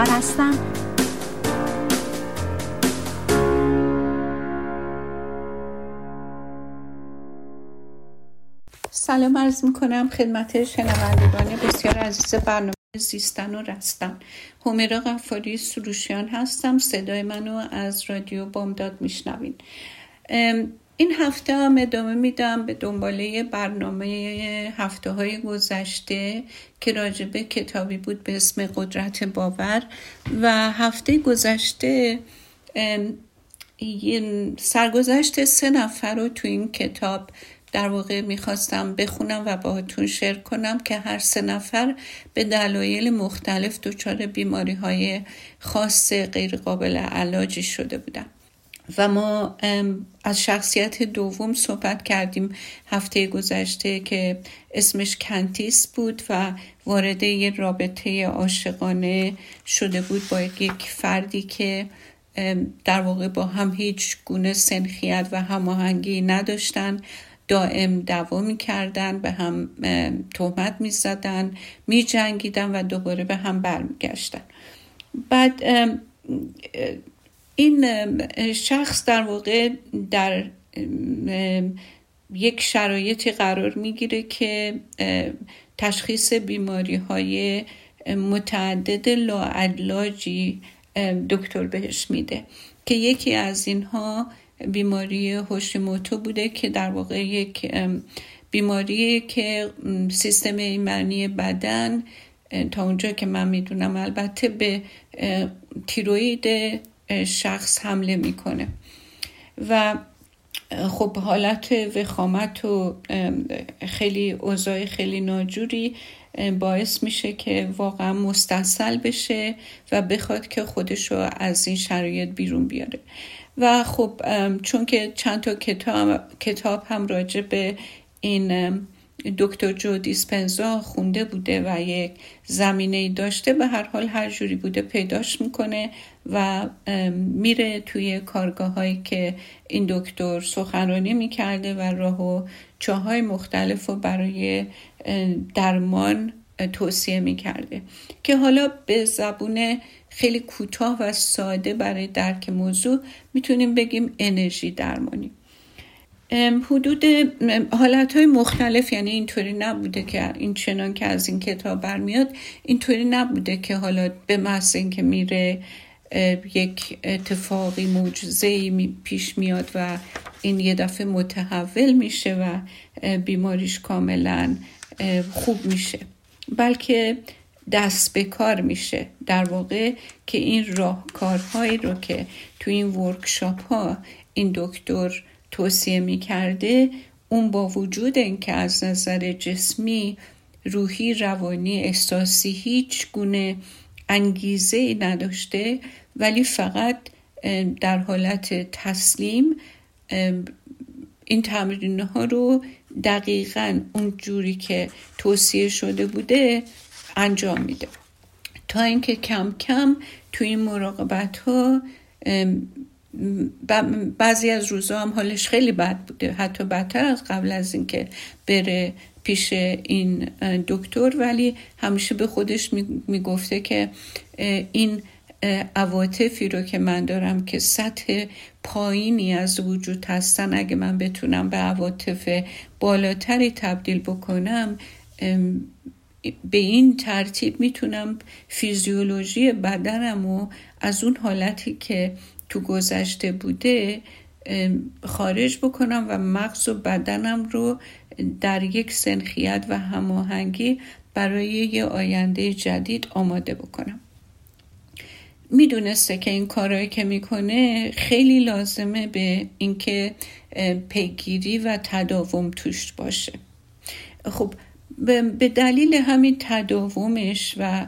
نگار هستم. سلام عرض می‌کنم خدمت شنوندگان بسیار عزیز برنامه زیستن و رستن. همیرا غفاری سروشیان هستم. صدای منو از رادیو بامداد میشنوین این هفته هم ادامه میدم به دنباله برنامه هفته های گذشته که راجبه کتابی بود به اسم قدرت باور و هفته گذشته سرگذشت سه نفر رو تو این کتاب در واقع می‌خواستم بخونم و باهاتون شیر کنم که هر سه نفر به دلایل مختلف دچار بیماری های خاص غیر قابل علاجی شده بودن. و ما از شخصیت دوم صحبت کردیم هفته گذشته که اسمش کنتیس بود و وارد یه رابطه عاشقانه شده بود با یک فردی که در واقع با هم هیچ گونه سنخیت و هماهنگی نداشتن. دائم دعوا می‌کردن به هم تهمت می‌زدن میجنگیدن و دوباره به هم برمیگشتن. بعد این شخص در واقع در یک شرایطی قرار می‌گیره که تشخیص بیماری های متعدد لاعلاجی دکتر بهش میده. که یکی از اینها بیماری هوشیموتو بوده که در واقع یک بیماری که سیستم ایمنی بدن تا اونجا که من می‌دونم البته به تیروید شخص حمله می‌کنه. و خب حالت وخامت و خیلی اوضاع خیلی ناجوری باعث میشه که واقعا مستصل بشه و بخواد که خودش رو از این شرایط بیرون بیاره. و خب چون که چند تا کتاب, کتاب هم راجع به این دکتر جو دیسپنزا خونده بوده و یک زمینه داشته به هر حال هر جوری بوده پیداش می‌کنه و میره توی کارگاه هایی که این دکتر سخنرانی می‌کرده و راه و چاهای مختلف رو برای درمان توصیه می‌کرده. که حالا به زبون خیلی کوتاه و ساده برای درک موضوع می‌تونیم بگیم انرژی درمانی. حدود حالت های مختلف یعنی اینطوری نبوده که این چنان که از این کتاب برمیاد اینطوری نبوده که حالا به محض اینکه میره یک اتفاقی معجزه پیش میاد و این یه دفعه متحول میشه و بیماریش کاملا خوب میشه. بلکه دست به کار میشه. در واقع که این راهکارهایی رو که تو این ورکشاپ ها این دکتر توصیه می‌کرده اون با وجود اینکه از نظر جسمی روحی روانی احساسی هیچ گونه انگیزه ای نداشته ولی فقط در حالت تسلیم این تمرین ها رو دقیقا اون جوری که توصیه شده بوده انجام میده. تا اینکه کم کم توی این مراقبت ها بعضی از روزها هم حالش خیلی بد بوده. حتی بدتر از قبل از اینکه بره پیش این دکتر ولی همیشه به خودش می‌گفته که این عواطفی رو که من دارم که سطح پایینی از وجود هستن اگه من بتونم به عواطف بالاتری تبدیل بکنم به این ترتیب می‌تونم فیزیولوژی بدنم و از اون حالتی که تو گذشته بوده خارج بکنم و مغز و بدنم رو در یک سنخیت و هماهنگی برای یه آینده جدید آماده بکنم. می‌دونسته که این کارهایی که می‌کنه خیلی لازمه به اینکه پیگیری و تداوم توش باشه. خب به دلیل همین تداومش و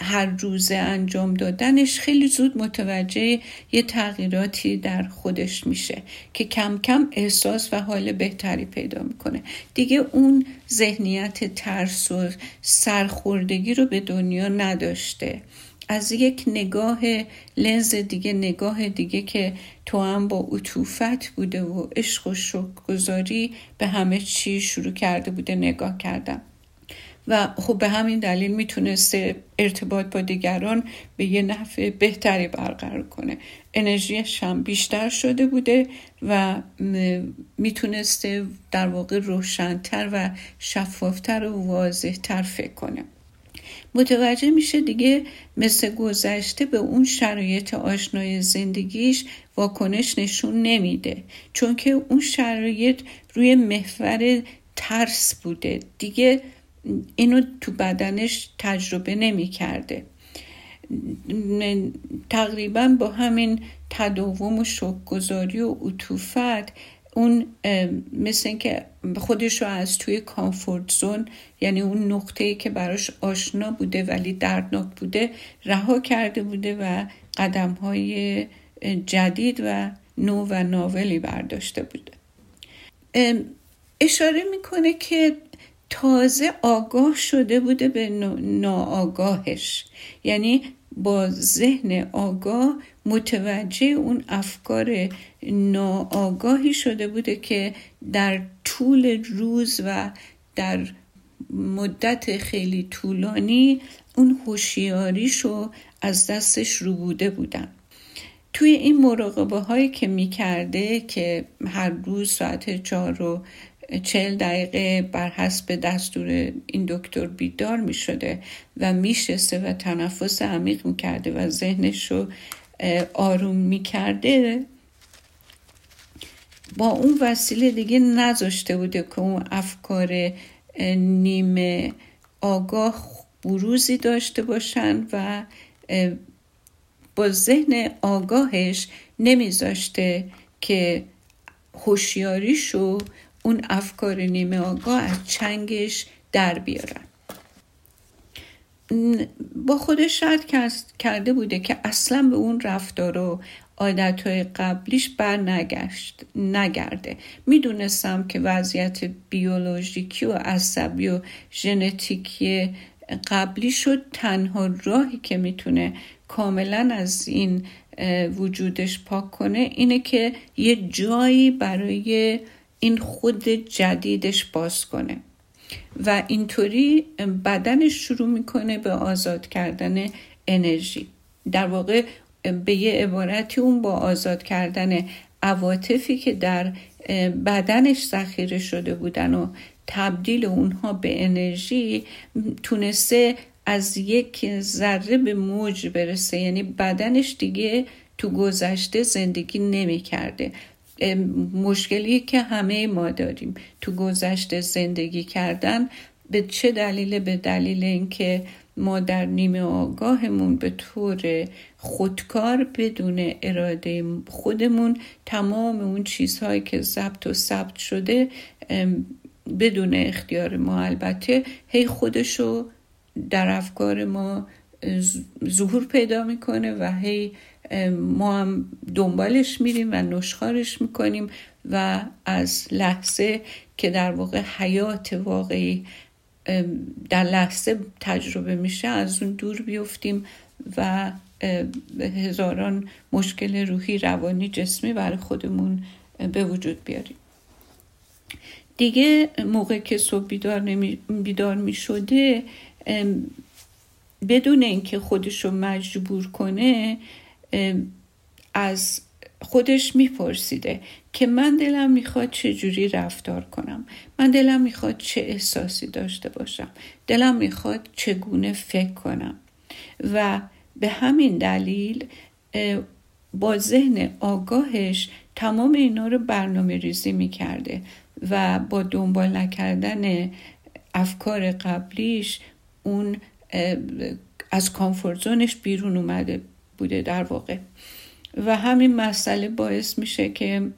هر روزه انجام دادنش خیلی زود متوجه یه تغییراتی در خودش میشه که کم کم احساس و حال بهتری پیدا می‌کنه. دیگه اون ذهنیت ترس و سرخوردگی رو به دنیا نداشته. از یک نگاه لنز دیگه نگاه دیگه که تو هم با عطوفت بوده و عشق و گذاری به همه چی شروع کرده بوده نگاه کردم. و خب به همین دلیل می‌تونسته ارتباط با دیگران به یه نفع بهتری برقرار کنه. انرژیش هم بیشتر شده بوده و می‌تونسته در واقع روشنتر و شفافتر و واضحتر فکر کنه. متوجه میشه دیگه مثل گذشته به اون شرایط آشنای زندگیش واکنش نشون نمیده. چون که اون شرایط روی محور ترس بوده. دیگه اینو تو بدنش تجربه نمی‌کرده. تقریبا با همین تداوم و شکگذاری و عطوفت اون مثل اینکه خودش رو از توی کامفورت زون یعنی اون نقطه ای که براش آشنا بوده ولی دردناک بوده رها کرده بوده و قدم های جدید و نو و ناولی برداشته بوده. اشاره می‌کنه که تازه آگاه شده بوده به ناآگاهش. یعنی با ذهن آگاه متوجه اون افکار ناآگاهی شده بوده که در طول روز و در مدت خیلی طولانی اون هوشیاریشو از دستش رو بوده بودن. توی این مراقبه هایی که می‌کرده که هر روز ساعت چهار و چهل دقیقه بر حسب دستور این دکتر بیدار می شده و میشسته و تنفس عمیق می کرده و ذهنش رو آروم می کرده با اون وسیله دیگه نذاشته بوده که اون افکار نیمه آگاه بروزی داشته باشن و با ذهن آگاهش نمیذاشته که هوشیاریشو اون افکار نیمه آگاه از چنگش در بیارن. با خودش شرط کرده بوده که اصلا به اون رفتار و عادتهای قبلیش بر نگشت نگرده. می‌دونستم که وضعیت بیولوژیکی و عصبی و ژنتیکی قبلی شد تنها راهی که می‌تونه کاملا از این وجودش پاک کنه اینه که یه جایی برای این خود جدیدش باز کنه. و اینطوری بدنش شروع می‌کنه به آزاد کردن انرژی. در واقع به یه عبارتی اون با آزاد کردن عواطفی که در بدنش ذخیره شده بودن و تبدیل اونها به انرژی تونسته از یک ذره به موج برسه. یعنی بدنش دیگه تو گذشته زندگی نمی کرده مشکلی که همه ما داریم. تو گذشته زندگی کردن به چه دلیل؟ به دلیل اینکه ما در نیمه آگاهمون به طور خودکار بدون اراده خودمون تمام اون چیزهایی که ضبط و ثبت شده بدون اختیار ما البته هی خودشو در افکار ما ظهور پیدا می‌کنه و هی ما هم دنبالش میریم و نشخارش می‌کنیم و از لحظه که در واقع حیات واقعی در لحظه تجربه میشه از اون دور بیفتیم و هزاران مشکل روحی روانی جسمی برای خودمون به وجود بیاریم. دیگه موقع که صبح بیدار, نمی بیدار می شده بدون اینکه خودش رو مجبور کنه از خودش میپرسیده که من دلم می‌خواد چه جوری رفتار کنم. من دلم می‌خواد چه احساسی داشته باشم. دلم می‌خواد چگونه فکر کنم. و به همین دلیل با ذهن آگاهش تمام اینا رو برنامه ریزی می‌کرده و با دنبال نکردن افکار قبلیش اون از کامفورت بیرون اومده. بوده در واقع. و همین مسئله باعث میشه که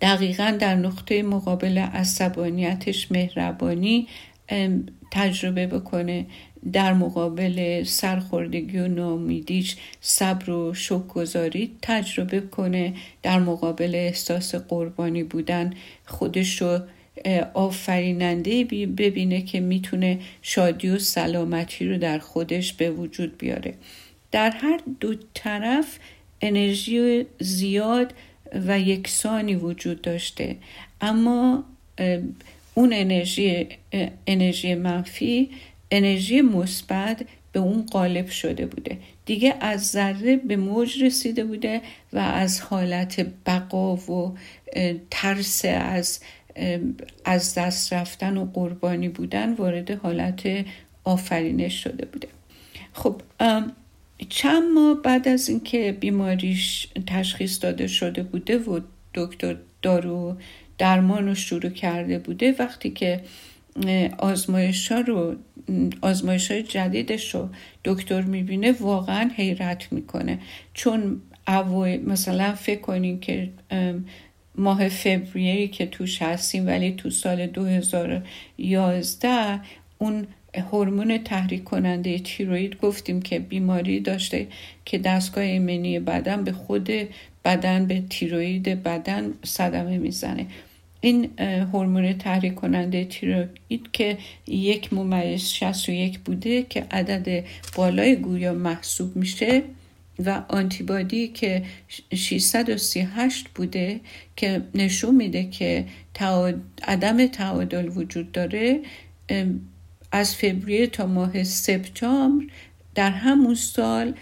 دقیقا در نقطه مقابل عصبانیتش مهربانی تجربه بکنه در مقابل سرخوردگی و نامیدیش صبر و شکرگذاری تجربه کنه در مقابل احساس قربانی بودن خودش رو آفریننده ببینه که می‌تونه شادی و سلامتی رو در خودش به وجود بیاره. در هر دو طرف انرژی زیاد و یکسانی وجود داشته. اما اون انرژی انرژی منفی انرژی مثبت به اون قالب شده بوده. دیگه از ذره به موج رسیده بوده و از حالت بقا و ترس از از دست رفتن و قربانی بودن وارد حالت آفرینش شده بوده. خب چند ماه بعد از اینکه بیماریش تشخیص داده شده بوده و دکتر دارو درمان رو شروع کرده بوده وقتی که آزمایش ها رو آزمایش های جدیدش رو دکتر می‌بینه واقعا حیرت می‌کنه. چون مثلا فکر کنین که ماه فوریه که توش هستیم ولی تو سال 2011 اون هورمون تحریک کننده تیروید گفتیم که بیماری داشته که دستگاه ایمنی بدن به خود بدن به تیروید بدن صدمه می‌زنه. این هورمون تحریک کننده تیروید که یک ممیز 61 بوده که عدد بالای گویا محسوب میشه و آنتیبادی که 638 بوده که نشون میده که عدم تعادل وجود داره از فوریه تا ماه سپتامبر در همون سال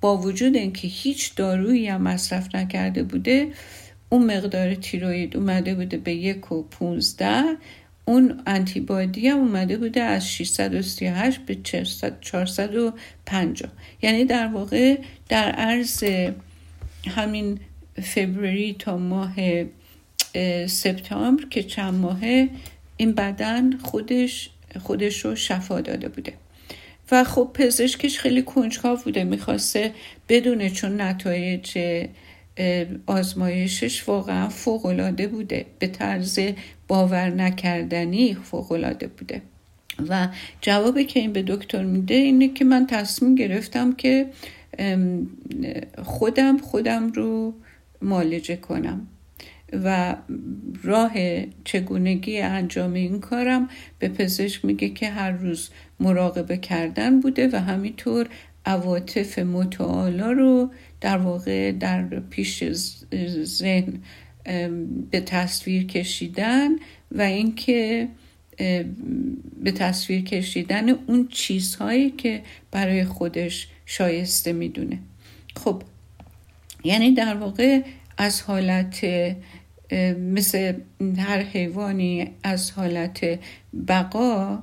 با وجود اینکه هیچ دارویی هم مصرف نکرده بوده اون مقدار تیروید اومده بوده به یک و پونزده اون انتیبادی هم اومده بوده از 638 به 450 یعنی در واقع در عرض همین فبروری تا ماه سپتامبر که چند ماهه این بدن خودش خودش رو شفا داده بوده. و خب پزشکش خیلی کنجکاو بوده می‌خواسته بدونه چون نتایج آزمایشش واقعا فوقالعاده بوده. به طرز باور نکردنی فوقالعاده بوده. و جوابی که این به دکتر میده اینه که من تصمیم گرفتم که خودم خودم رو مالجه کنم. و راه چگونگی انجام این کارم به پزشک میگه که هر روز مراقبه کردن بوده و همینطور عواطف متعالا رو در واقع در پیش ذهن به تصویر کشیدن و اینکه به تصویر کشیدن اون چیزهایی که برای خودش شایسته می‌دونه. خب یعنی در واقع از حالت مثل هر حیوانی از حالت بقا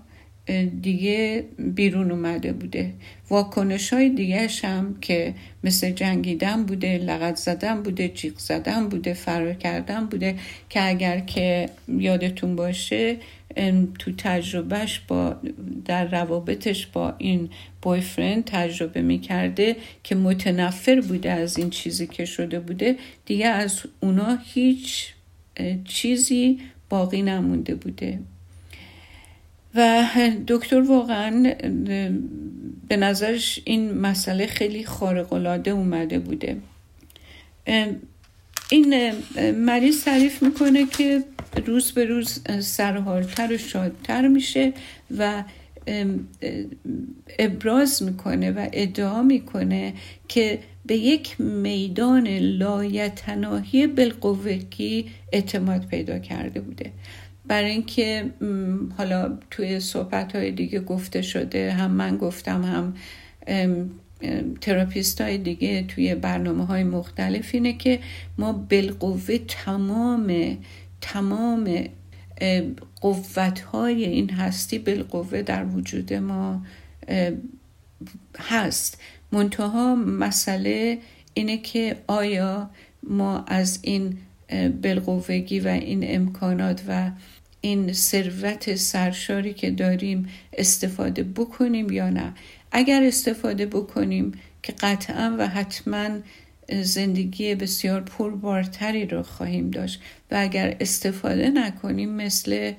دیگه بیرون اومده بوده. واکنش های دیگه هم که مثل جنگیدن بوده لغت زدن بوده جیغ زدن بوده فرار کردن بوده که اگر که یادتون باشه تو تجربهش با در روابطش با این بویفرند تجربه می‌کرده که متنفر بوده از این چیزی که شده بوده دیگه از اونا هیچ چیزی باقی نمونده بوده. و دکتر واقعا به نظرش این مسئله خیلی خارقلاده اومده بوده. این مریض تعریف می‌کنه که روز به روز سرحالتر و شادتر میشه و ابراز می‌کنه و ادعا می‌کنه که به یک میدان لایتناهی بالقوگی اعتماد پیدا کرده بوده. برای اینکه حالا توی صحبت های دیگه گفته شده هم من گفتم هم تراپیست های دیگه توی برنامه های مختلف اینه که ما بالقوه تمام تمام قوت های این هستی بالقوه در وجود ما هست. منتها مسئله اینه که آیا ما از این بالقوگی و این امکانات و این ثروت سرشاری که داریم استفاده بکنیم یا نه. اگر استفاده بکنیم که قطعا و حتما زندگی بسیار پربارتری رو خواهیم داشت و اگر استفاده نکنیم مثل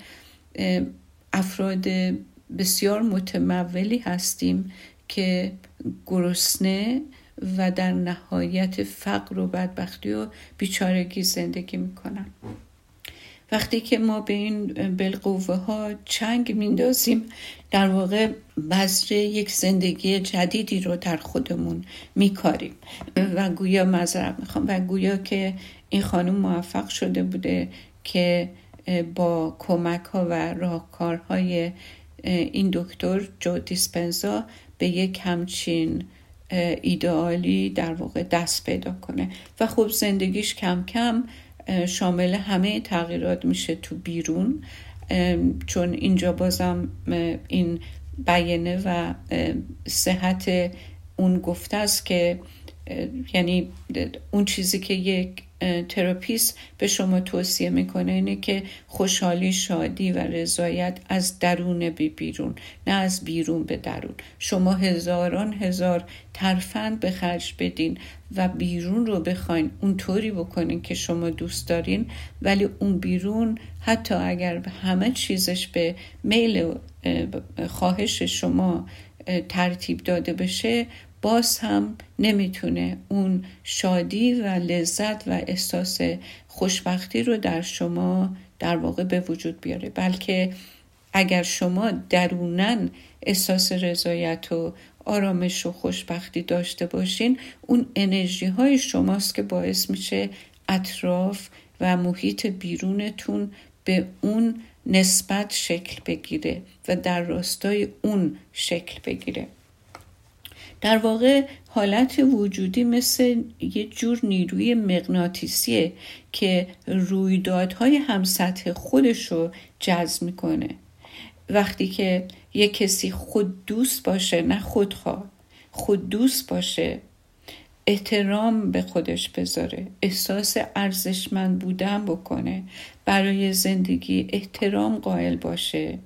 افراد بسیار متمولی هستیم که گرسنه و در نهایت فقر و بدبختی و بیچارگی زندگی می‌کنن وقتی که ما به این بالقوه ها چنگ میندازیم در واقع بذر یک زندگی جدیدی رو در خودمون میکاریم. و گویا مذرب می‌خوام و گویا که این خانم موفق شده بوده که با کمک ها و راهکارهای این دکتر جو دیسپنزا به یک همچین ایدئالی در واقع دست پیدا کنه. و خب زندگیش کم کم شامل همه تغییرات میشه تو بیرون. چون اینجا بازم این بیانه و صحت اون گفته است که یعنی اون چیزی که یک تراپیست به شما توصیه می‌کنه اینه که خوشحالی شادی و رضایت از درون به بیرون نه از بیرون به درون. شما هزاران هزار ترفند به خرج بدین و بیرون رو بخواین اونطوری بکنین که شما دوست دارین. ولی اون بیرون حتی اگر همه چیزش به میل خواهش شما ترتیب داده بشه باز هم نمی‌تونه اون شادی و لذت و احساس خوشبختی رو در شما در واقع به وجود بیاره. بلکه اگر شما درونن احساس رضایت و آرامش و خوشبختی داشته باشین اون انرژی های شماست که باعث میشه اطراف و محیط بیرونتون به اون نسبت شکل بگیره و در راستای اون شکل بگیره. در واقع حالت وجودی مثل یه جور نیروی مغناطیسیه که رویدادهای همسطح خودش رو جذب می‌کنه. وقتی که یه کسی خود دوست باشه نه خودخواه خود دوست باشه احترام به خودش بذاره احساس ارزشمند بودن بکنه برای زندگی احترام قائل باشه.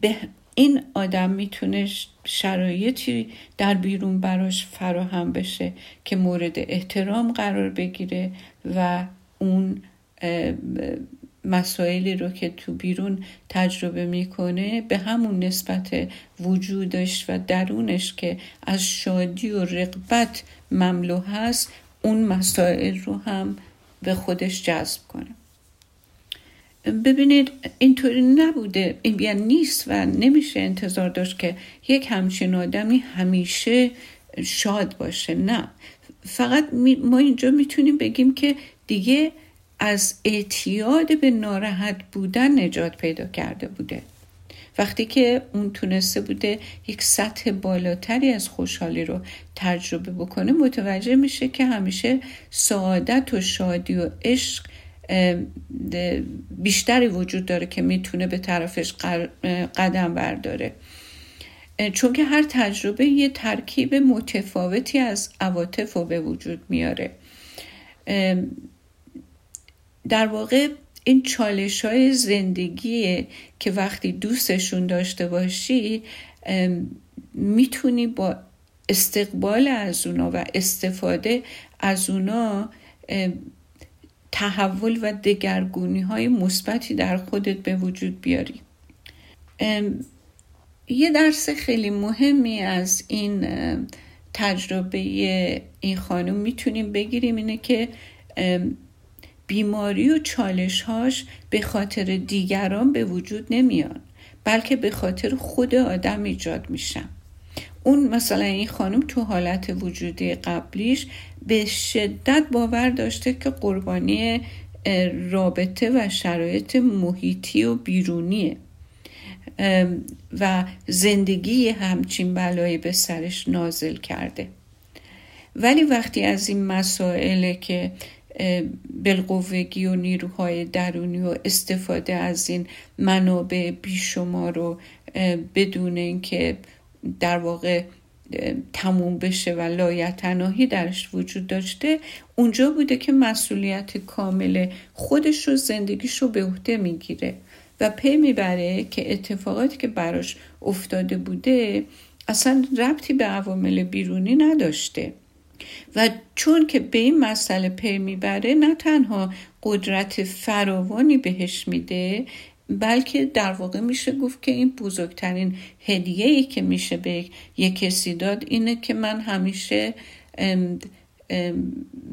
به این آدم می‌تونه شرایطی در بیرون براش فراهم بشه که مورد احترام قرار بگیره و اون مسائلی رو که تو بیرون تجربه می‌کنه به همون نسبت وجودش و درونش که از شادی و رقبت مملو هست اون مسائل رو هم به خودش جذب کنه. ببینید اینطوری نبوده. این یعنی نیست و نمیشه انتظار داشت که یک همچین آدمی همیشه شاد باشه. نه. فقط ما اینجا می‌تونیم بگیم که دیگه از اعتیاد به ناراحت بودن نجات پیدا کرده بوده. وقتی که اون تونسته بوده یک سطح بالاتری از خوشحالی رو تجربه بکنه متوجه میشه که همیشه سعادت و شادی و عشق بیشتری وجود داره که می‌تونه به طرفش قدم برداره. چون که هر تجربه یه ترکیب متفاوتی از عواطف رو به وجود میاره. در واقع این چالش های زندگی که وقتی دوستشون داشته باشی می‌تونی با استقبال از اونا و استفاده از اونا تحول و دگرگونی های مثبتی در خودت به وجود بیاری. یه درس خیلی مهمی از این تجربه این خانم می‌تونیم بگیریم اینه که بیماری و چالشهاش به خاطر دیگران به وجود نمیان بلکه به خاطر خود آدم ایجاد میشن. اون مثلا این خانم تو حالت وجودی قبلیش به شدت باور داشته که قربانی رابطه و شرایط محیطی و بیرونیه. و زندگی همچین بلایی به سرش نازل کرده. ولی وقتی از این مسائل که بلقوگی و نیروهای درونی و استفاده از این منابع بیشمار رو بدون اینکه در واقع تموم بشه و لایتناهی درش وجود داشته اونجا بوده که مسئولیت کامل خودش رو زندگیش رو به عهده می‌گیره و پی می‌بره که اتفاقاتی که براش افتاده بوده اصلا ربطی به عوامل بیرونی نداشته. و چون که به این مسئله پی می‌بره نه تنها قدرت فراوانی بهش میده بلکه در واقع میشه گفت که این بزرگترین هدیه ای که میشه به یک کسی داد اینه که من همیشه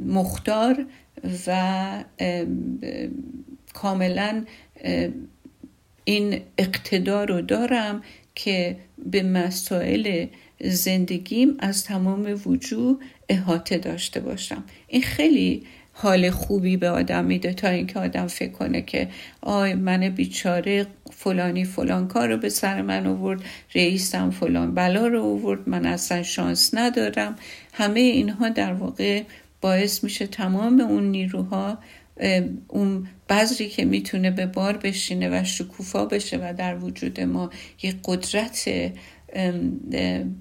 مختار و کاملا این اقتدار رو دارم که به مسائل زندگیم از تمام وجود احاطه داشته باشم. این خیلی حال خوبی به آدم میده تا اینکه آدم فکر کنه که آی من بیچاره فلانی فلان کار رو به سر من آورد رئیسم فلان بلا رو آورد من اصلا شانس ندارم. همه اینها در واقع باعث میشه تمام اون نیروها اون بذری که می‌تونه به بار بشینه و شکوفا بشه و در وجود ما یک قدرت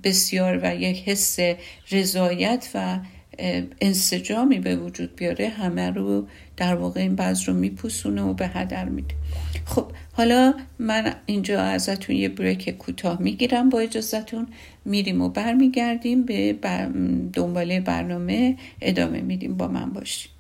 بسیار و یک حس رضایت و انسجامی به وجود بیاره همه رو در واقع این بذر رو میپوسونه و به هدر میده. خب حالا من اینجا ازتون یه بریک کوتاه می‌گیرم با اجازتون میریم و برمیگردیم به دنباله برنامه ادامه میدیم. با من باشیم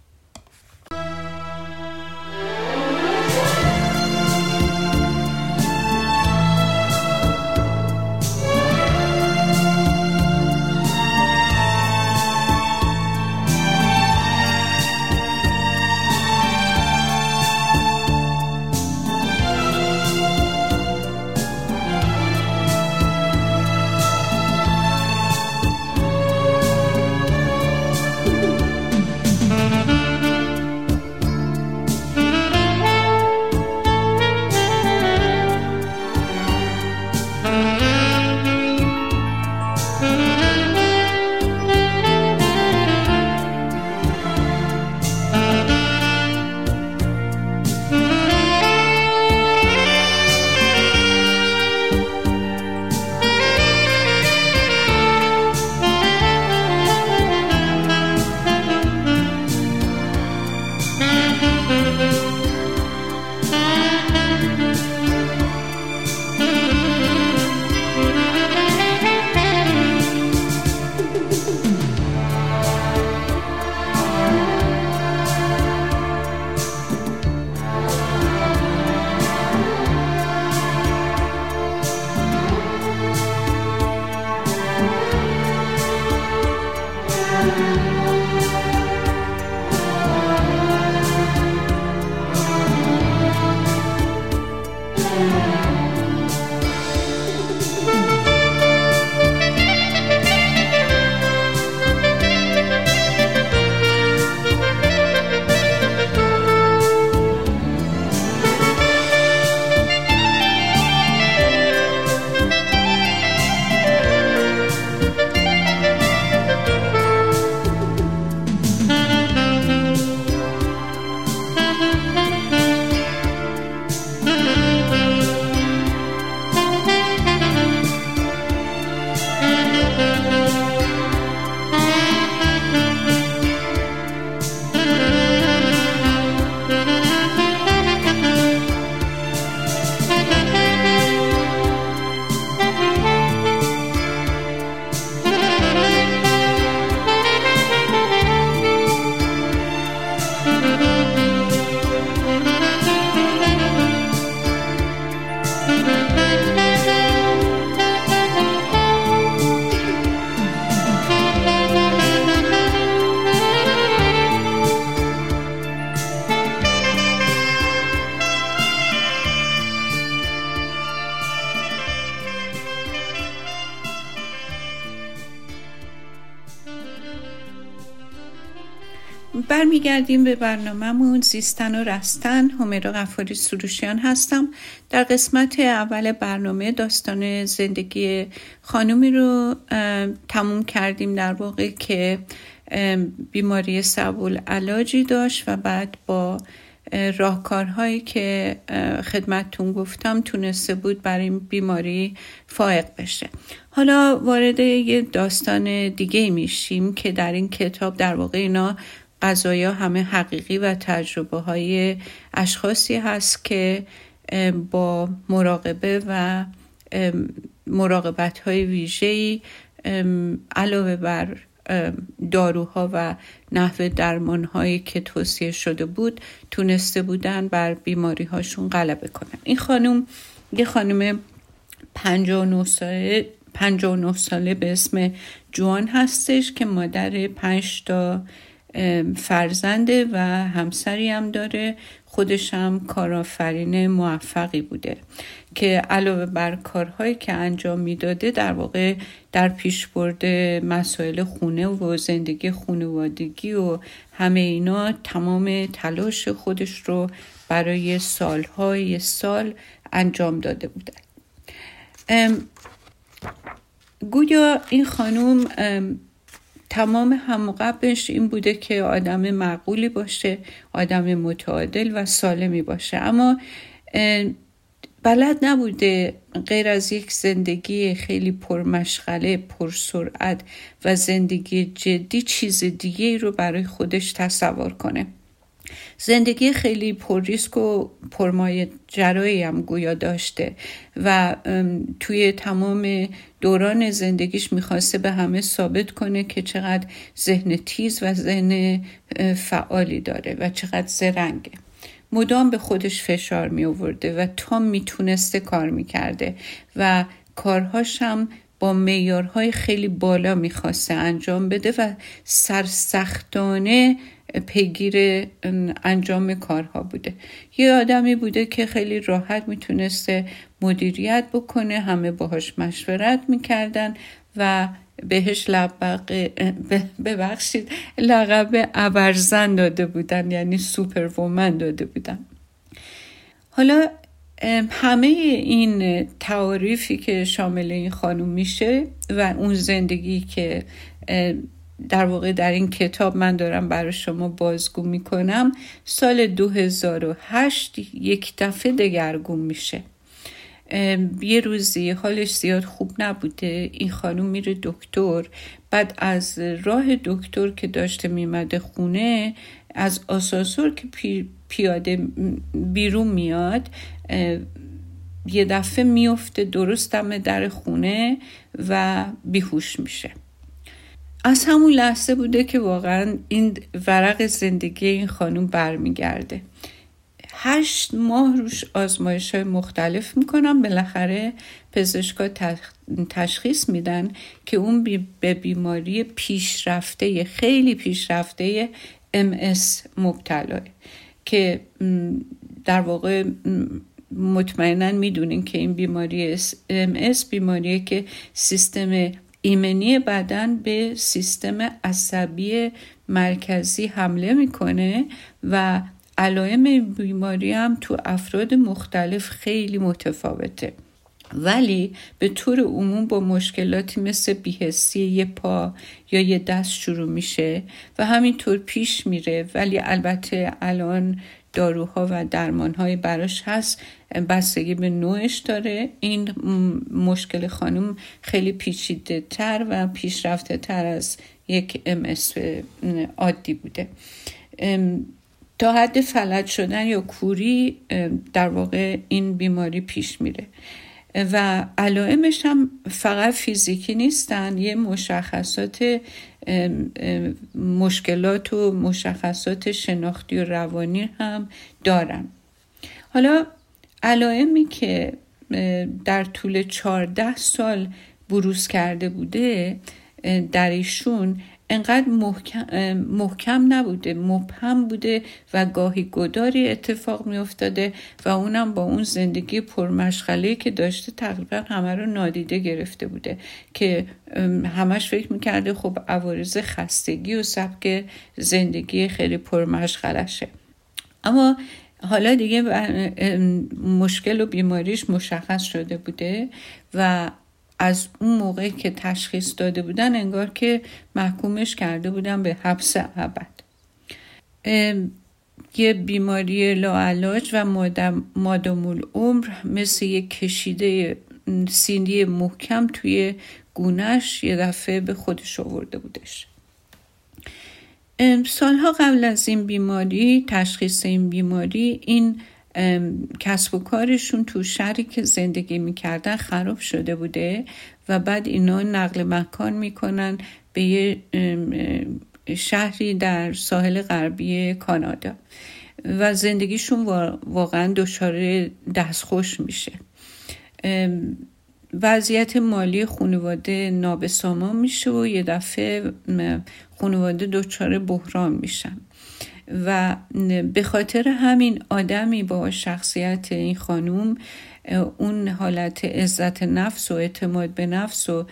برمیگردیم به برنامهمون. زیستن و رستن. همیرا غفاری سروشیان هستم. در قسمت اول برنامه داستان زندگی خانومی رو تموم کردیم در واقع که بیماری سبول علاجی داشت و بعد با راهکارهایی که خدمتتون گفتم تونسته بود برای این بیماری فائق بشه. حالا وارد یه داستان دیگه میشیم که در این کتاب در واقع اینا قضایا همه حقیقی و تجربه های اشخاصی هست که با مراقبه و مراقبت های ویژه‌ای علاوه بر داروها و نحوه درمان هایی که توصیه شده بود تونسته بودن بر بیماری هاشون غلبه کنن. این خانم یه خانم 59 ساله 59 ساله به اسم جوان هستش که مادر پنج تا فرزنده و همسری هم داره. خودش هم کارآفرین موفقی بوده که علاوه بر کارهایی که انجام می‌داده در واقع در پیش برده مسائل خونه و زندگی خانوادگی و همه اینا تمام تلاش خودش رو برای سالهای سال انجام داده بودن گویا این خانوم تمام همقبش این بوده که آدم معقولی باشه آدم متعادل و سالمی باشه. اما بلد نبوده غیر از یک زندگی خیلی پرمشغله پرسرعت و زندگی جدی چیز دیگه رو برای خودش تصور کنه. زندگی خیلی پر ریسک و پرمایه جرایی هم گویا داشته و توی تمام دوران زندگیش می‌خواسته به همه ثابت کنه که چقدر ذهن تیز و ذهن فعالی داره و چقدر زرنگه. مدام به خودش فشار می آورده و تا می‌تونسته کار می‌کرده و کارهاش هم با میارهای خیلی بالا می‌خواسته انجام بده و سرسختانه پیگیر انجام کارها بوده. یه آدمی بوده که خیلی راحت می‌تونسته مدیریت بکنه همه باهاش مشورت می‌کردن و بهش لبق ببخشید لقب ابرزن داده بودن یعنی سوپر وومن داده بودن. حالا همه این تعاریفی که شامل این خانوم میشه و اون زندگی که در واقع در این کتاب من دارم برای شما بازگو می‌کنم. سال 2008 یک دفعه دگرگون میشه. یه روزی حالش زیاد خوب نبوده. این خانوم میره دکتر. بعد از راه دکتر که داشته میمده خونه از آسانسور که پیاده بیرون میاد یه دفعه میفته درست در خونه و بیهوش میشه. از همون لحظه بوده که واقعا این ورق زندگی این خانوم برمیگرده. هشت ماه روش آزمایش های مختلف می‌کنم بالاخره پزشکا تشخیص میدن که اون به بیماری پیشرفته خیلی پیشرفته MS مبتلاه که در واقع مطمئنا می‌دونین که این بیماری MS بیماریه که سیستم ایمنی بدن به سیستم عصبی مرکزی حمله می‌کنه و علائم بیماری هم تو افراد مختلف خیلی متفاوته. ولی به طور عموم با مشکلاتی مثل بیهستی یه پا یا یه دست شروع میشه و همینطور پیش میره. ولی البته الان داروها و درمانهای براش هست. بستگی به نوعش داره. این مشکل خانم خیلی پیچیده تر و پیشرفته تر از یک MS عادی بوده. تا حد فلج شدن یا کوری در واقع این بیماری پیش میره. و علائمش هم فقط فیزیکی نیستن یه مشخصات مشکلات و مشخصات شناختی و روانی هم دارن. حالا علائمی که در طول چهارده سال بروز کرده بوده در ایشون انقدر محکم, محکم نبوده مبهم بوده و گاهی گداری اتفاق می افتاده و اونم با اون زندگی پرمشغله که داشته تقریبا همه رو نادیده گرفته بوده که همش فکر می‌کرده خب عوارض خستگی و سبک زندگی خیلی پرمشغلشه. اما حالا دیگه مشکل و بیماریش مشخص شده بوده و از اون موقع که تشخیص داده بودن انگار که محکومش کرده بودن به حبس ابد. یه بیماری لاعلاج و مادام العمر مثل یه کشیده سینی محکم توی گونش یه دفعه به خودش آورده بودش. سالها قبل از این بیماری تشخیص این بیماری این کسب و کارشون تو شهری که زندگی می‌کردن خراب شده بوده و بعد اینا نقل مکان می‌کنن به یه شهری در ساحل غربی کانادا و زندگیشون واقعا دچار دستخوش میشه. وضعیت مالی خانواده نابسامان میشه و یه دفعه خانواده دچار بحران میشن. و به خاطر همین آدمی با شخصیت این خانوم اون حالت عزت نفس و اعتماد به نفس و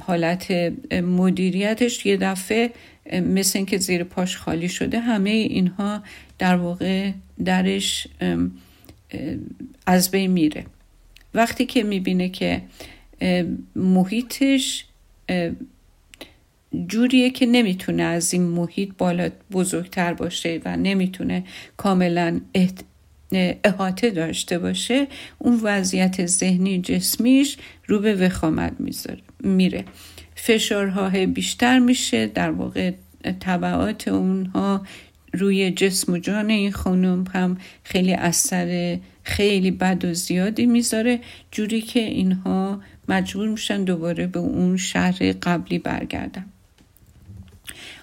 حالت مدیریتش یه دفعه مثل اینکه زیر پاش خالی شده همه اینها در واقع درش از بین میره. وقتی که می‌بینه که محیطش جوریه که نمی‌تونه از این محیط بالا بزرگتر باشه و نمی‌تونه کاملا احاطه داشته باشه اون وضعیت ذهنی جسمیش رو به وخامت میره. فشارها بیشتر میشه در واقع طبعات اونها روی جسم و جان این خانم هم خیلی اثر خیلی بد و زیادی می‌ذاره. جوری که اینها مجبور میشن دوباره به اون شهر قبلی برگردن.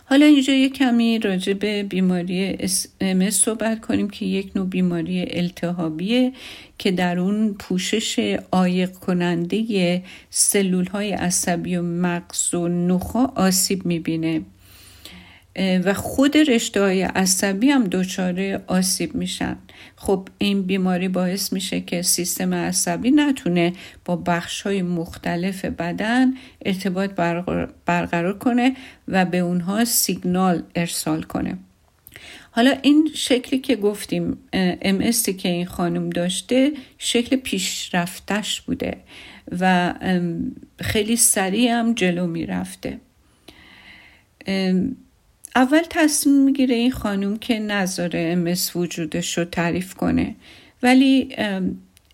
حالا اینجا یه کمی راجع به بیماری MS صحبت کنیم که یک نوع بیماری التهابیه که در اون پوشش آیق کننده سلول های عصبی و مغز و نخا آسیب می‌بینه. و خود رشته های عصبی هم دچار آسیب میشن. خب این بیماری باعث میشه که سیستم عصبی نتونه با بخش های مختلف بدن ارتباط برقرار کنه و به اونها سیگنال ارسال کنه. حالا این شکلی که گفتیم ام که این خانم داشته شکل پیشرفتش بوده و خیلی سریع هم جلو می‌رفته. اول تصمیم می‌گیره این خانوم که نظاره امس وجودش رو تعریف کنه. ولی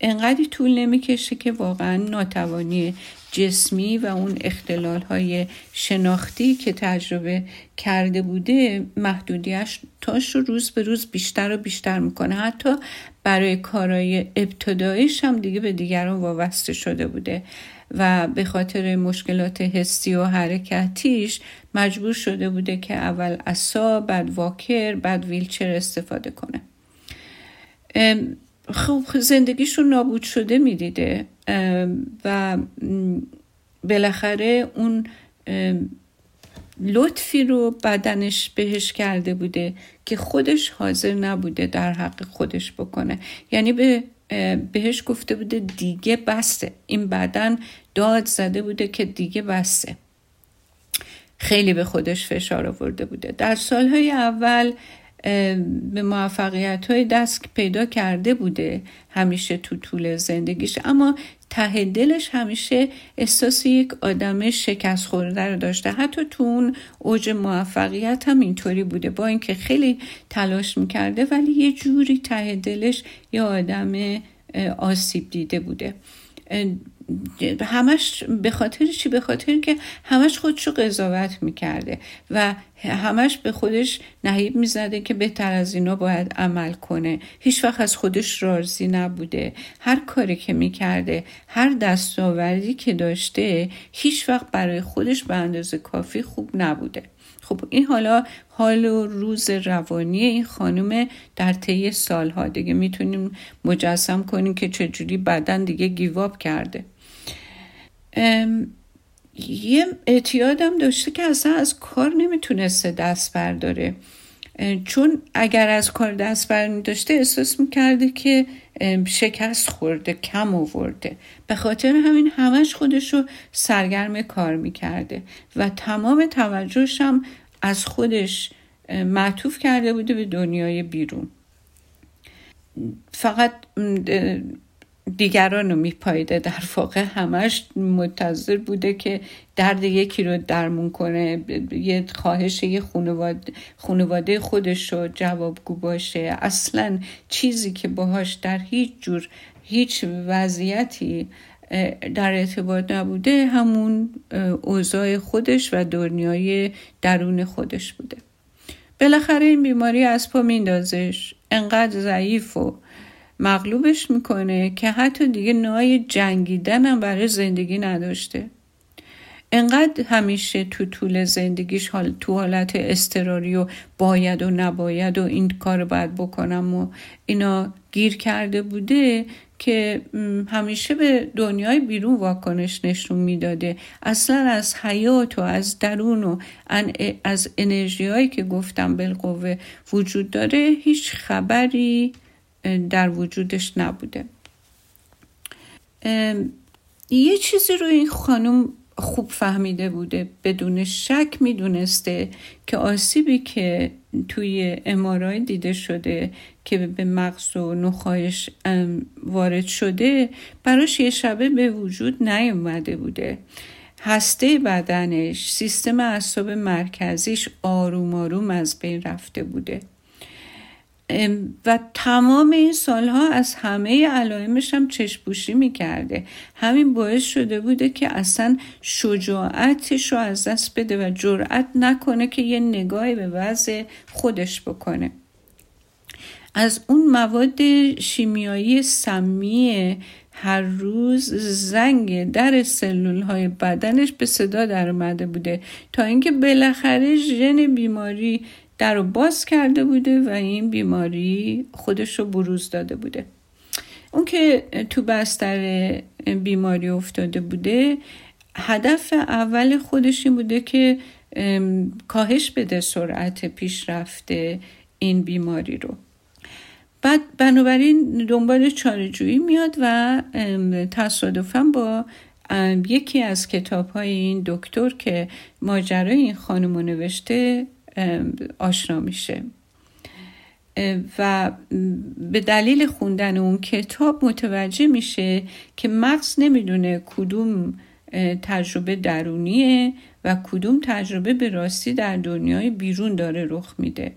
انقدری طول نمی‌کشه که واقعا ناتوانی جسمی و اون اختلال های شناختی که تجربه کرده بوده محدودیش تاش رو روز به روز بیشتر و بیشتر می‌کنه. حتی برای کارهای ابتداییش هم دیگه به دیگران وابسته شده بوده و به خاطر مشکلات حسی و حرکتیش مجبور شده بوده که اول اصا بعد واکر بعد ویلچر استفاده کنه. خب زندگیشون نابود شده می‌دیده. و بالاخره اون لطفی رو بدنش بهش کرده بوده که خودش حاضر نبوده در حق خودش بکنه. یعنی به بهش گفته بوده دیگه بسته. این بدن داد زده بوده که دیگه بسته. خیلی به خودش فشار آورده بوده. در سالهای اول به موفقیت های دست پیدا کرده بوده همیشه تو طول زندگیش. اما ته دلش همیشه احساس یک آدم شکست خورده رو داشته. حتی تو اون اوج موفقیت هم اینطوری بوده. با اینکه خیلی تلاش می‌کرده ولی یه جوری ته دلش یه آدم آسیب دیده بوده. همش به خاطر چی؟ به خاطر که همش خودشو قضاوت می‌کرده و همش به خودش نهیب می‌زده که بهتر از اینا باید عمل کنه. هیچ وقت از خودش راضی نبوده. هر کاری که می‌کرده هر دستاوردی که داشته هیچ وقت برای خودش به اندازه کافی خوب نبوده. خب این حالا حال و روز روانی این خانم در طی سالها. دیگه می‌تونیم مجسم کنیم که چجوری بدن دیگه گیواب کرده. یه اعتیادم داشته که اصلا از کار نمی‌تونسته دست برداره. چون اگر از کار دست بر داشته احساس می‌کرده که شکست خورده کم آورده. به خاطر همین همش خودش رو سرگرم کار می‌کرده و تمام توجهش هم از خودش معطوف کرده بوده به دنیای بیرون. فقط دیگران رو میپایده در واقع همش منتظر بوده که درد یکی رو درمون کنه. یه خواهش یه خانواده, خانواده خودش رو جوابگو باشه. اصلا چیزی که باهاش در هیچ جور هیچ وضعیتی در ارتباط نبوده همون اوضاع خودش و دنیای درون خودش بوده. بالاخره این بیماری از پا میندازش انقدر ضعیف و مغلوبش می‌کنه که حتی دیگه نوع جنگیدن هم برای زندگی نداشته. انقدر همیشه تو طول زندگیش حال تو حالت استراری و باید و نباید و این کار باید بکنم و اینا گیر کرده بوده که همیشه به دنیای بیرون واکنش نشون می‌داده. اصلا از حیات و از درون و از انرژی هایی که گفتم بالقوه وجود داره هیچ خبری در وجودش نبوده. یه چیزی رو این خانم خوب فهمیده بوده. بدون شک می‌دونسته که آسیبی که توی امارای دیده شده که به مغز و نخواهش وارد شده براش یه شبه به وجود نیومده بوده. هسته بدنش سیستم اعصاب مرکزیش آروم آروم از بین رفته بوده. و تمام این سالها از همه علائمش هم چشپوشی می‌کرده. همین باعث شده بوده که اصلا شجاعتش رو از دست بده و جرأت نکنه که یه نگاهی به وضع خودش بکنه. از اون مواد شیمیایی سمی هر روز زنگ در سلول های بدنش به صدا در اومده بوده. تا اینکه بالاخره ژن بیماری در رو باز کرده بوده و این بیماری خودش رو بروز داده بوده. اون که تو بستر بیماری افتاده بوده هدف اول خودش این بوده که کاهش بده سرعت پیشرفت این بیماری رو. بعد بنابراین دنبال چارجویی میاد و تصادفا با یکی از کتاب های این دکتر که ماجرای این خانم نوشته آشنا میشه. و به دلیل خوندن اون کتاب متوجه میشه که مغز نمی‌دونه کدوم تجربه درونیه و کدوم تجربه به راستی در دنیای بیرون داره رخ میده.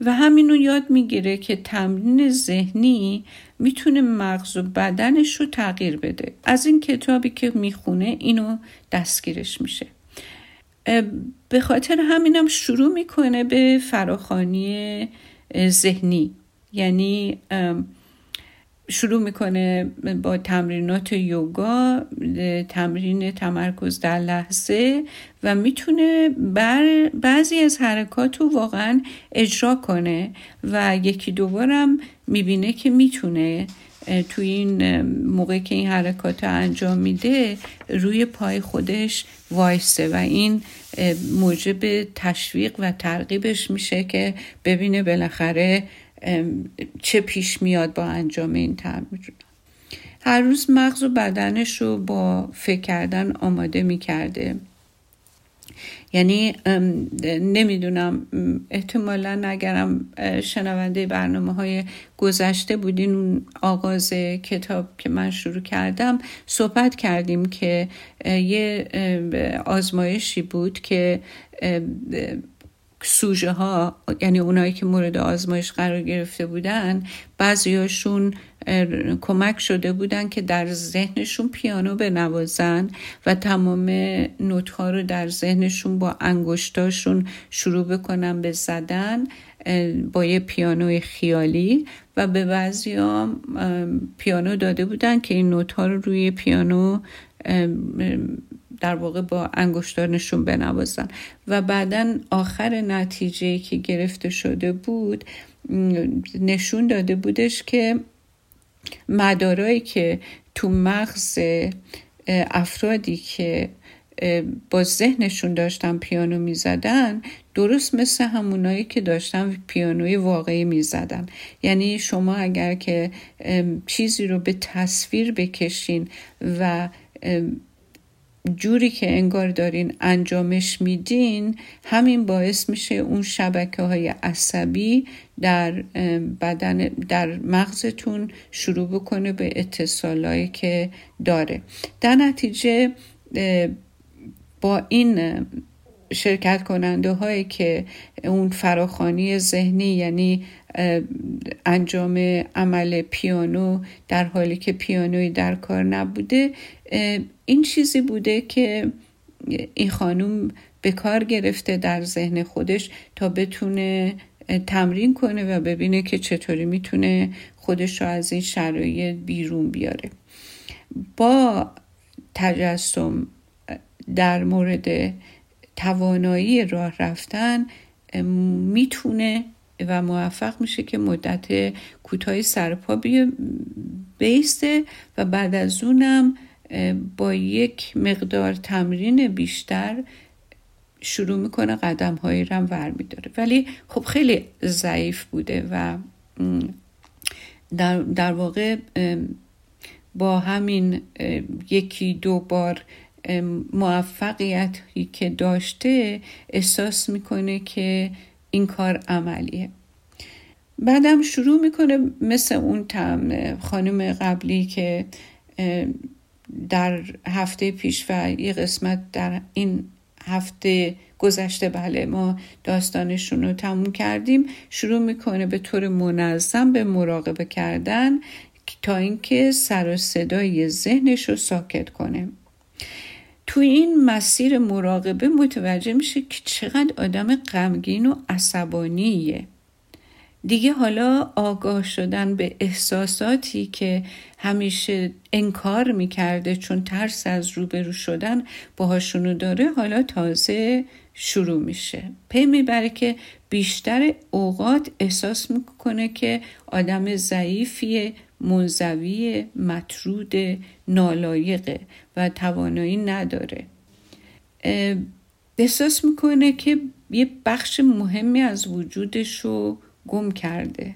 و همینو یاد می‌گیره که تمرین ذهنی می‌تونه مغز و بدنش رو تغییر بده. از این کتابی که می‌خونه اینو دستگیرش میشه. به خاطر همینم شروع می‌کنه به فراخانی ذهنی. یعنی شروع می‌کنه با تمرینات یوگا تمرین تمرکز در لحظه و می‌تونه بر بعضی از حرکات رو واقعا اجرا کنه و یکی دوبارم می‌بینه که می‌تونه توی این موقع که این حرکات رو انجام میده روی پای خودش وایسته و این موجب تشویق و ترغیبش میشه که ببینه بالاخره چه پیش میاد با انجام این تمرین. هر روز مغز و بدنش رو با فکر کردن آماده می‌کرده. یعنی نمی‌دونم احتمالا اگرم شنونده برنامه های گذشته بودین اون آغاز کتاب که من شروع کردم صحبت کردیم که یه آزمایشی بود که سوژه ها یعنی اونایی که مورد آزمایش قرار گرفته بودن بعضیاشون کمک شده بودن که در ذهنشون پیانو بنوازن و تمام نوت ها رو در ذهنشون با انگشتاشون شروع بکنن به زدن با یه پیانوی خیالی و به بعضی ها پیانو داده بودن که این نوت ها رو روی پیانو در واقع با انگشتانشون بنوازن. و بعدا آخر نتیجه که گرفته شده بود نشون داده بودش که مدارایی که تو مغز افرادی که با ذهنشون داشتن پیانو می‌زدن درست مثل همونایی که داشتن پیانوی واقعی می‌زدن. یعنی شما اگر که چیزی رو به تصویر بکشین و جوری که انگار دارین انجامش میدین همین باعث میشه اون شبکه های عصبی در بدن در مغزتون شروع بکنه به اتصالایی که داره. در نتیجه با این شرکت کننده هایی که اون فراخانی ذهنی یعنی انجام عمل پیانو در حالی که پیانوی در کار نبوده این چیزی بوده که این خانوم به کار گرفته در ذهن خودش تا بتونه تمرین کنه و ببینه که چطوری می‌تونه خودش رو از این شرایط بیرون بیاره. با تجسم در مورد توانایی راه رفتن می‌تونه و موفق میشه که مدت کوتاهی سرپا بیسته و بعد از اونم با یک مقدار تمرین بیشتر شروع می‌کنه قدم هایی رم ور میداره. ولی خب خیلی ضعیف بوده و در, در واقع با همین یکی دو بار موفقیتی که داشته احساس می‌کنه که این کار عملیه. بعدم شروع می‌کنه مثل اون خانم قبلی که در هفته پیش و یه قسمت در این هفته گذشته بله ما داستانشون رو تموم کردیم. شروع می‌کنه به طور منظم به مراقبه کردن تا اینکه سر و صدای ذهنش رو ساکت کنه. تو این مسیر مراقبه متوجه میشه که چقدر آدم غمگین و عصبانیه. دیگه حالا آگاه شدن به احساساتی که همیشه انکار می‌کرده چون ترس از روبرو شدن باهاشونو داره حالا تازه شروع میشه. پی می‌بره که بیشتر اوقات احساس می‌کنه که آدم ضعیفی منزوی مطرود نالایقه و توانایی نداره. احساس می‌کنه که یه بخش مهمی از وجودش رو گم کرده.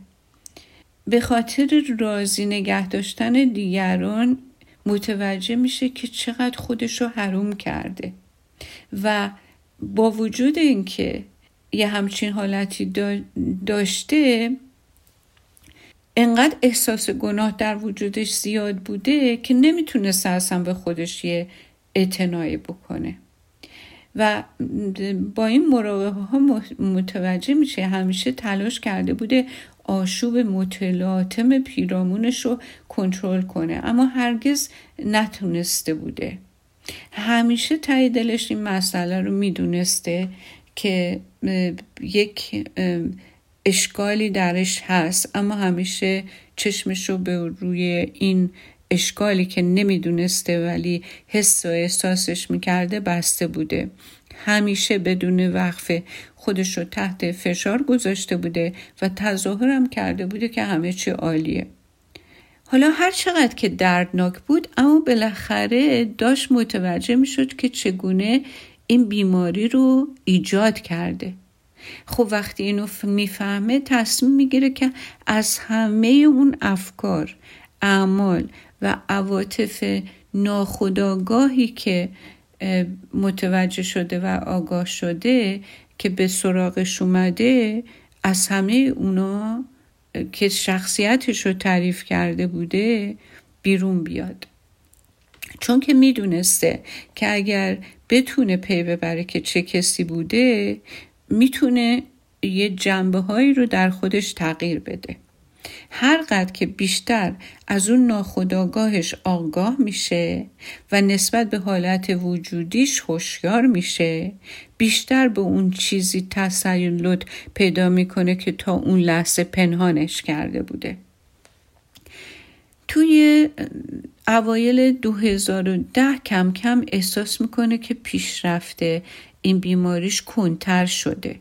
به خاطر راضی نگه داشتن دیگران متوجه میشه که چقدر خودش رو حروم کرده. و با وجود اینکه یه همچین حالتی داشته انقدر احساس گناه در وجودش زیاد بوده که نمی‌تونسته اصلا به خودش یه اعتنایی بکنه. و با این مراقبه ها متوجه میشه همیشه تلاش کرده بوده آشوب متلاطم پیرامونش رو کنترل کنه اما هرگز نتونسته بوده. همیشه تای دلش این مسئله رو می‌دونسته که یک اشکالی درش هست اما همیشه چشمش رو به روی این اشکالی که نمی‌دونسته ولی حس و احساسش می‌کرده بسته بوده. همیشه بدون وقفه خودش رو تحت فشار گذاشته بوده و تظاهرم کرده بوده که همه چی عالیه. حالا هر چقدر که دردناک بود اما بالاخره داشت متوجه می‌شد که چگونه این بیماری رو ایجاد کرده. خب وقتی اینو می‌فهمه تصمیم می‌گیره که از همه اون افکار اعمال و عواطف ناخداگاهی که متوجه شده و آگاه شده که به سراغش اومده از همه اونا که شخصیتش رو تعریف کرده بوده بیرون بیاد. چون که می‌دونسته که اگر بتونه پی ببره که چه کسی بوده می‌تونه یه جنبه هایی رو در خودش تغییر بده. هر قدر که بیشتر از اون ناخداگاهش آگاه میشه و نسبت به حالت وجودیش هوشیار میشه بیشتر به اون چیزی تسلط پیدا می‌کنه که تا اون لحظه پنهانش کرده بوده. توی اوایل 2010 کم کم احساس می‌کنه که پیشرفته این بیماریش کنتر شده.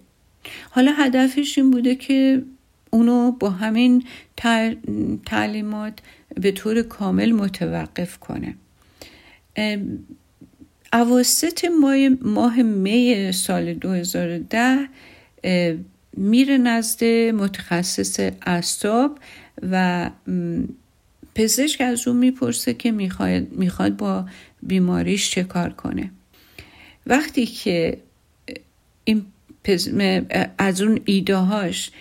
حالا هدفش این بوده که اونو با همین تعلیمات به طور کامل متوقف کنه. اواسط ماه, ماه می سال 2010 میره نزد متخصص اعصاب و پزشک از اون می‌پرسه که می‌خواد, می‌خواد با بیماریش چه کار کنه. وقتی که این از اون ایدههاش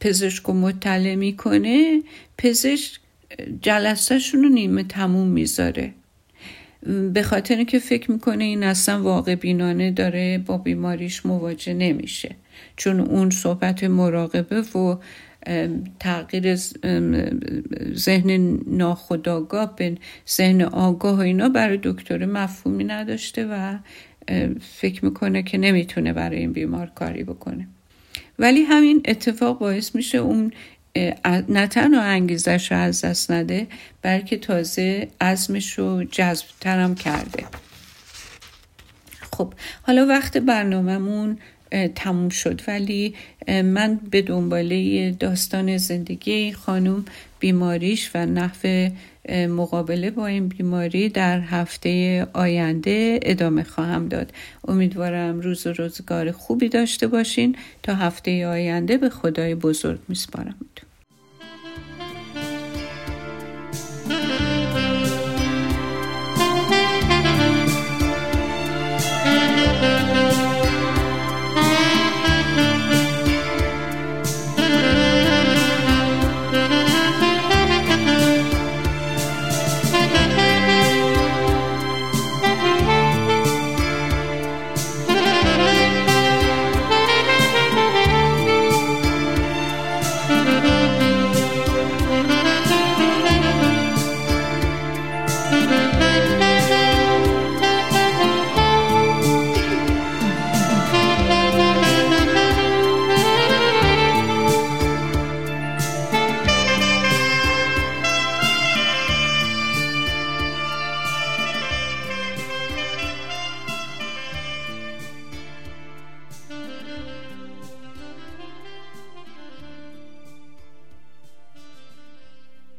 پزشک رو مطلع می‌کنه پزشک جلسهشون رو نیمه تموم می‌ذاره. به خاطر که فکر می‌کنه این اصلا واقع بینانه داره با بیماریش مواجه نمیشه. چون اون صحبت مراقبه و تغییر ذهن ناخداگاه به ذهن آگاه و اینا برای دکتر مفهومی نداشته و فکر می‌کنه که نمی‌تونه برای این بیمار کاری بکنه. ولی همین اتفاق باعث میشه اون نه تنها انگیزش رو از دست نده بلکه تازه عزمش رو جذبترم کرده. خب حالا وقت برنامهمون تموم شد. ولی من به دنباله داستان زندگی خانم بیماریش و نحو مقابله با این بیماری در هفته آینده ادامه خواهم داد. امیدوارم روز و روزگار خوبی داشته باشین. تا هفته آینده به خدای بزرگ میسپارم